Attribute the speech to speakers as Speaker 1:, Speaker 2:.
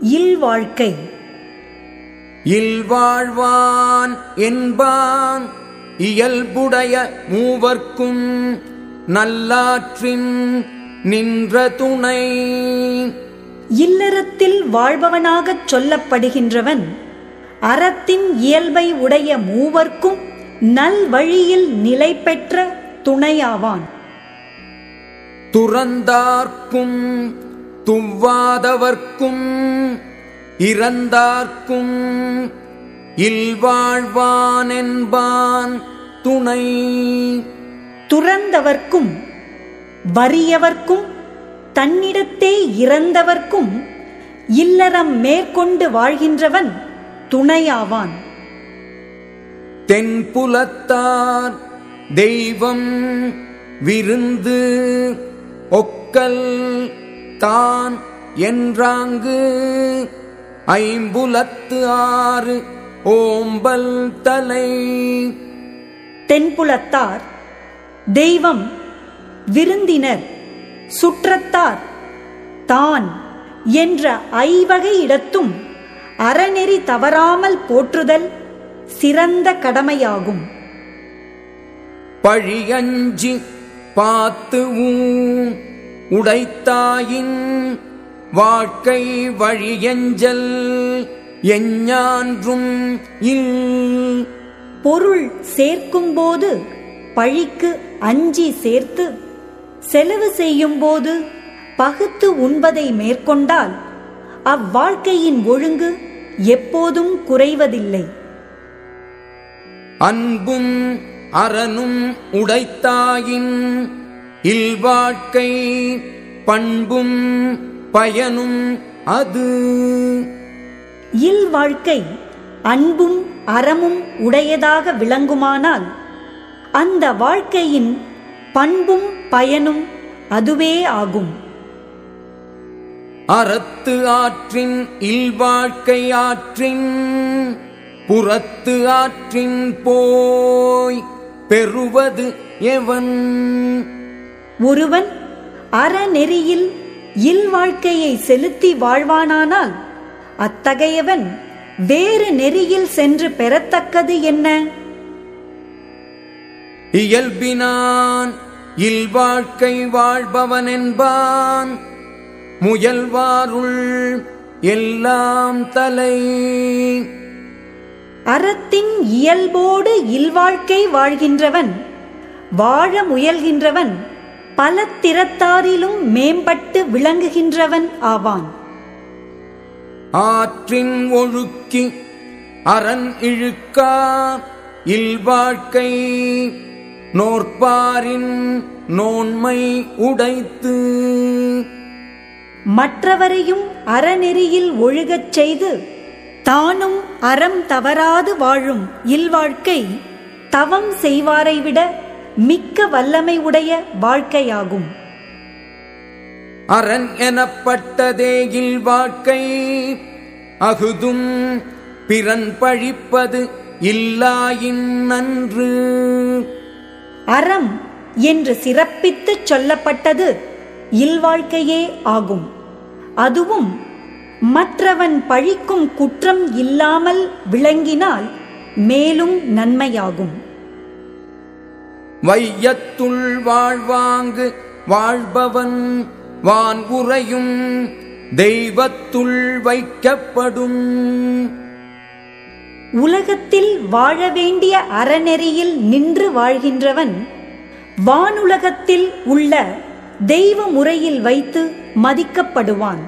Speaker 1: இல்வாழ்க்கை.
Speaker 2: இல்வாழ்வான் என்பான் இயல்புடைய மூவர்க்கும் நல்லாற்றின் நின்ற துணை.
Speaker 1: இல்லறத்தில் வாழ்பவனாகச் சொல்லப்படுகின்றவன் அறத்தின் இயல்பை உடைய மூவர்க்கும் நல்வழியில் நிலை பெற்ற துணையாவான்.
Speaker 2: துறந்தார்க்கும் துவ்வாதவர்க்கும் இறந்தார்க்கும் இல்வாழ்வான் என்பான் துணை.
Speaker 1: துறந்தவர்க்கும் வறியவர்க்கும் தன்னிடத்தே இறந்தவர்க்கும் இல்லறம் மேற்கொண்டு வாழ்கின்றவன் துணையாவான்.
Speaker 2: தென்புலத்தார் தெய்வம் விருந்து ஒக்கல் தான் என்றாங்கு ஐம்புலத்து ஆறு ஓம்பல் தலை.
Speaker 1: தென்புலத்தார் தெய்வம் விருந்தினர் சுற்றத்தார் தான் என்ற ஐவகை இடத்தும் அறநெறி தவறாமல் போற்றுதல் சிறந்த கடமையாகும்.
Speaker 2: பழியஞ்சி பார்த்து ஊன் உடைத்தாயின் வாழ்க்கை வழியஞ்சல் எஞ்ஞான்றும் இல்.
Speaker 1: பொருள் சேர்க்கும்போது பழிக்கு அஞ்சி சேர்த்து செலவு செய்யும்போது பகுத்து உண்பதை மேற்கொண்டால் அவ்வாழ்க்கையின் ஒழுங்கு எப்போதும் குறைவதில்லை.
Speaker 2: அன்பும் அறனும் உடைத்தாயின் இல்வாழ்க்கை பண்பும் பயனும் அது.
Speaker 1: இல்வாழ்க்கை அன்பும் அறமும் உடையதாக விளங்குமானால் அந்த வாழ்க்கையின் பண்பும் பயனும் அதுவே ஆகும்.
Speaker 2: அறத்து ஆற்றின் இல்வாழ்க்கை ஆற்றின் புறத்து ஆற்றின் போய் பெறுவது எவன்?
Speaker 1: ஒருவன் அறநெறியில் இல்வாழ்க்கையை செலுத்தி வாழ்வானானால் அத்தகையவன் வேறு நெறியில் சென்று பெறத்தக்கது என்ன?
Speaker 2: இயல்பினான் இல்வாழ்க்கை வாழ்பவன் என்பான் முயல்வாருள் எல்லாம் தலை.
Speaker 1: அறத்தின் இயல்போடு இல்வாழ்க்கை வாழ்கின்றவன் வாழ முயல்கின்றவன் பல திறத்தாரிலும் மேம்பட்டு விளங்குகின்றவன் ஆவான்.
Speaker 2: ஆற்றின் ஒழுக்கி அரண் இழுக்கா இல்வாழ்க்கை நோற்பாரின் நோன்மை உடைத்து
Speaker 1: மற்றவரையும் அறநெறியில் ஒழுகச் செய்து தானும் அறம் தவறாது வாழும் இல்வாழ்க்கை தவம் செய்வாரை விட மிக்க வல்லமை உடைய வாழ்க்கையாகும்.
Speaker 2: அரண் எனப்பட்டதே இல்வாழ்க்கை. அகுதும் பிறன் பழிப்பது இல்லாயின் நன்று.
Speaker 1: அறம் என்று சிறப்பித்துச் சொல்லப்பட்டது இல்வாழ்க்கையே ஆகும். அதுவும் மற்றவன் பழிக்கும் குற்றம் இல்லாமல் விளங்கினால் மேலும் நன்மையாகும்.
Speaker 2: வையத்துள் வாழ்வாங்கு வாழ்பவன் வான் உறையும் தெய்வத்துள் வைக்கப்படும்.
Speaker 1: உலகத்தில் வாழ வேண்டிய அறநெறியில் நின்று வாழ்கின்றவன் வானுலகத்தில் உள்ள தெய்வ முறையில் வைத்து மதிக்கப்படுவான்.